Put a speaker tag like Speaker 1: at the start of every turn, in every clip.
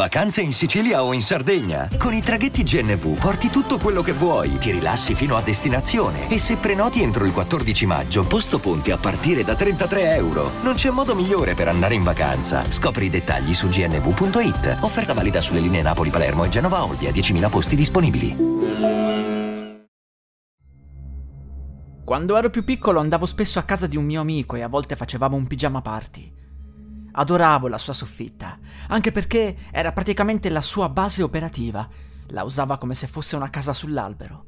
Speaker 1: Vacanze in Sicilia o in Sardegna? Con i traghetti GNV porti tutto quello che vuoi, ti rilassi fino a destinazione e se prenoti entro il 14 maggio, posto ponti a partire da 33 euro. Non c'è modo migliore per andare in vacanza. Scopri i dettagli su gnv.it. Offerta valida sulle linee Napoli-Palermo e Genova-Olbia, 10.000 posti disponibili.
Speaker 2: Quando ero più piccolo andavo spesso a casa di un mio amico e a volte facevamo un pigiama party. Adoravo la sua soffitta, anche perché era praticamente la sua base operativa. La usava come se fosse una casa sull'albero.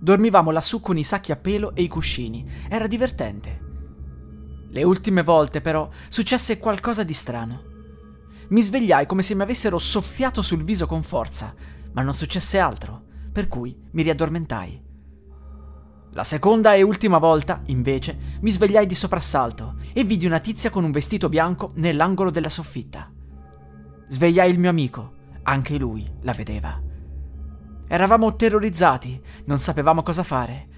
Speaker 2: Dormivamo lassù con i sacchi a pelo e i cuscini. Era divertente. Le ultime volte, però, successe qualcosa di strano. Mi svegliai come se mi avessero soffiato sul viso con forza, ma non successe altro, per cui mi riaddormentai. La seconda e ultima volta, invece, mi svegliai di soprassalto e vidi una tizia con un vestito bianco nell'angolo della soffitta. Svegliai il mio amico, anche lui la vedeva. Eravamo terrorizzati, non sapevamo cosa fare.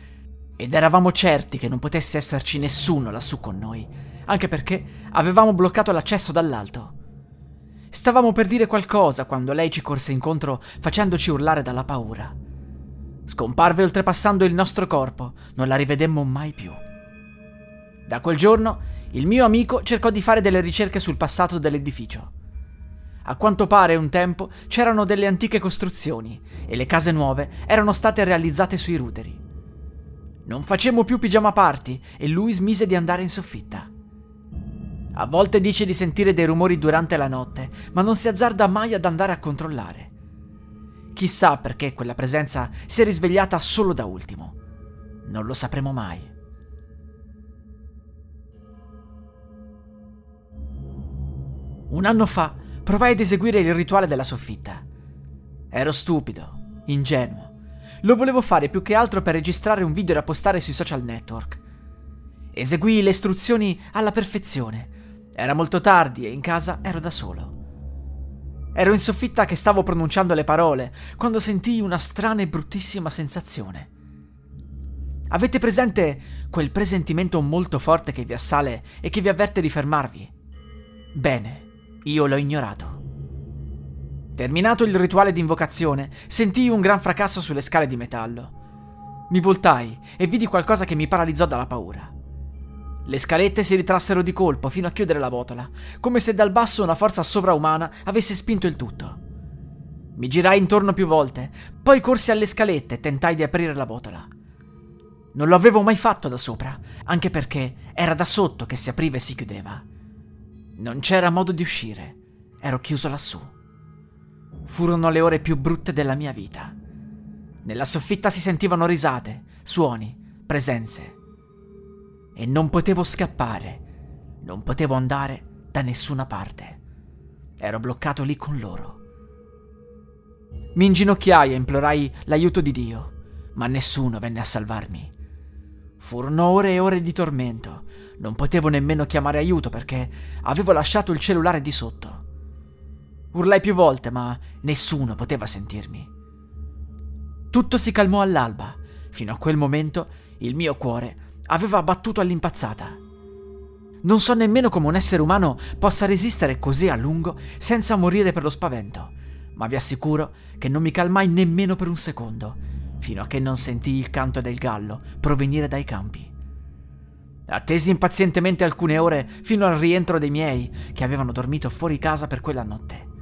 Speaker 2: Ed eravamo certi che non potesse esserci nessuno lassù con noi, anche perché avevamo bloccato l'accesso dall'alto. Stavamo per dire qualcosa quando lei ci corse incontro facendoci urlare dalla paura. Scomparve oltrepassando il nostro corpo, non la rivedemmo mai più. Da quel giorno il mio amico cercò di fare delle ricerche sul passato dell'edificio. A quanto pare un tempo c'erano delle antiche costruzioni e le case nuove erano state realizzate sui ruderi. Non facemmo più pigiama party e lui smise di andare in soffitta. A volte dice di sentire dei rumori durante la notte, ma non si azzarda mai ad andare a controllare. Chissà perché quella presenza si è risvegliata solo da ultimo. Non lo sapremo mai. Un anno fa provai ad eseguire il rituale della soffitta. Ero stupido, ingenuo. Lo volevo fare più che altro per registrare un video da postare sui social network. Eseguii le istruzioni alla perfezione. Era molto tardi e in casa ero da solo. Ero in soffitta che stavo pronunciando le parole quando sentii una strana e bruttissima sensazione. Avete presente quel presentimento molto forte che vi assale e che vi avverte di fermarvi? Bene, io l'ho ignorato. Terminato il rituale di invocazione, sentii un gran fracasso sulle scale di metallo. Mi voltai e vidi qualcosa che mi paralizzò dalla paura. Le scalette si ritrassero di colpo fino a chiudere la botola, come se dal basso una forza sovraumana avesse spinto il tutto. Mi girai intorno più volte, poi corsi alle scalette e tentai di aprire la botola. Non lo avevo mai fatto da sopra, anche perché era da sotto che si apriva e si chiudeva. Non c'era modo di uscire, ero chiuso lassù. Furono le ore più brutte della mia vita. Nella soffitta si sentivano risate, suoni, presenze e non potevo scappare, non potevo andare da nessuna parte. Ero bloccato lì con loro. Mi inginocchiai e implorai l'aiuto di Dio, ma nessuno venne a salvarmi. Furono ore e ore di tormento. Non potevo nemmeno chiamare aiuto perché avevo lasciato il cellulare di sotto. Urlai più volte, ma nessuno poteva sentirmi. Tutto si calmò all'alba. Fino a quel momento il mio cuore aveva battuto all'impazzata. Non so nemmeno come un essere umano possa resistere così a lungo senza morire per lo spavento, ma vi assicuro che non mi calmai nemmeno per un secondo, fino a che non sentii il canto del gallo provenire dai campi. Attesi impazientemente alcune ore fino al rientro dei miei, che avevano dormito fuori casa per quella notte.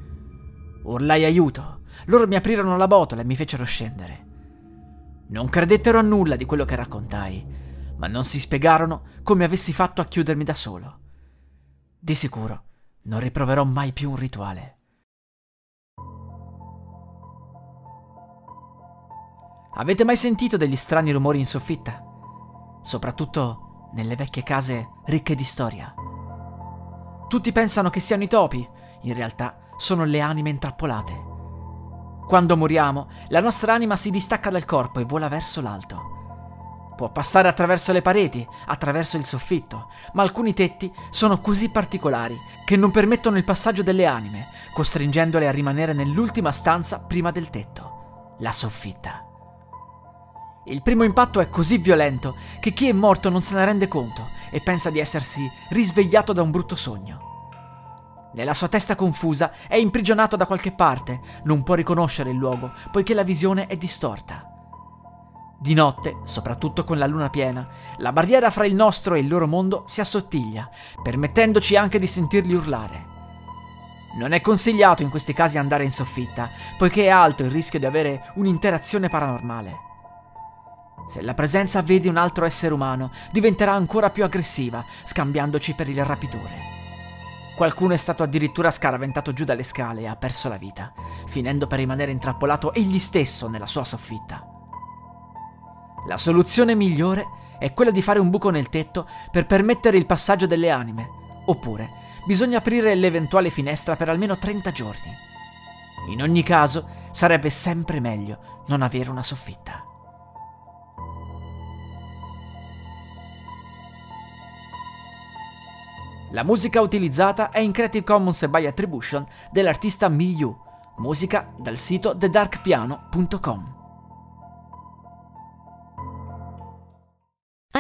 Speaker 2: Urlai aiuto, loro mi aprirono la botola e mi fecero scendere. Non credettero a nulla di quello che raccontai, ma non si spiegarono come avessi fatto a chiudermi da solo. Di sicuro non riproverò mai più un rituale. Avete mai sentito degli strani rumori in soffitta? Soprattutto nelle vecchie case ricche di storia. Tutti pensano che siano i topi, in realtà sono le anime intrappolate. Quando moriamo, la nostra anima si distacca dal corpo e vola verso l'alto. Può passare attraverso le pareti, attraverso il soffitto, ma alcuni tetti sono così particolari che non permettono il passaggio delle anime, costringendole a rimanere nell'ultima stanza prima del tetto, la soffitta. Il primo impatto è così violento che chi è morto non se ne rende conto e pensa di essersi risvegliato da un brutto sogno. Nella sua testa confusa è imprigionato da qualche parte, non può riconoscere il luogo, poiché la visione è distorta. Di notte, soprattutto con la luna piena, la barriera fra il nostro e il loro mondo si assottiglia, permettendoci anche di sentirli urlare. Non è consigliato in questi casi andare in soffitta, poiché è alto il rischio di avere un'interazione paranormale. Se la presenza vede un altro essere umano, diventerà ancora più aggressiva, scambiandoci per il rapitore. Qualcuno è stato addirittura scaraventato giù dalle scale e ha perso la vita, finendo per rimanere intrappolato egli stesso nella sua soffitta. La soluzione migliore è quella di fare un buco nel tetto per permettere il passaggio delle anime, oppure bisogna aprire l'eventuale finestra per almeno 30 giorni. In ogni caso, sarebbe sempre meglio non avere una soffitta. La musica utilizzata è in Creative Commons by Attribution dell'artista Miyu, musica dal sito thedarkpiano.com.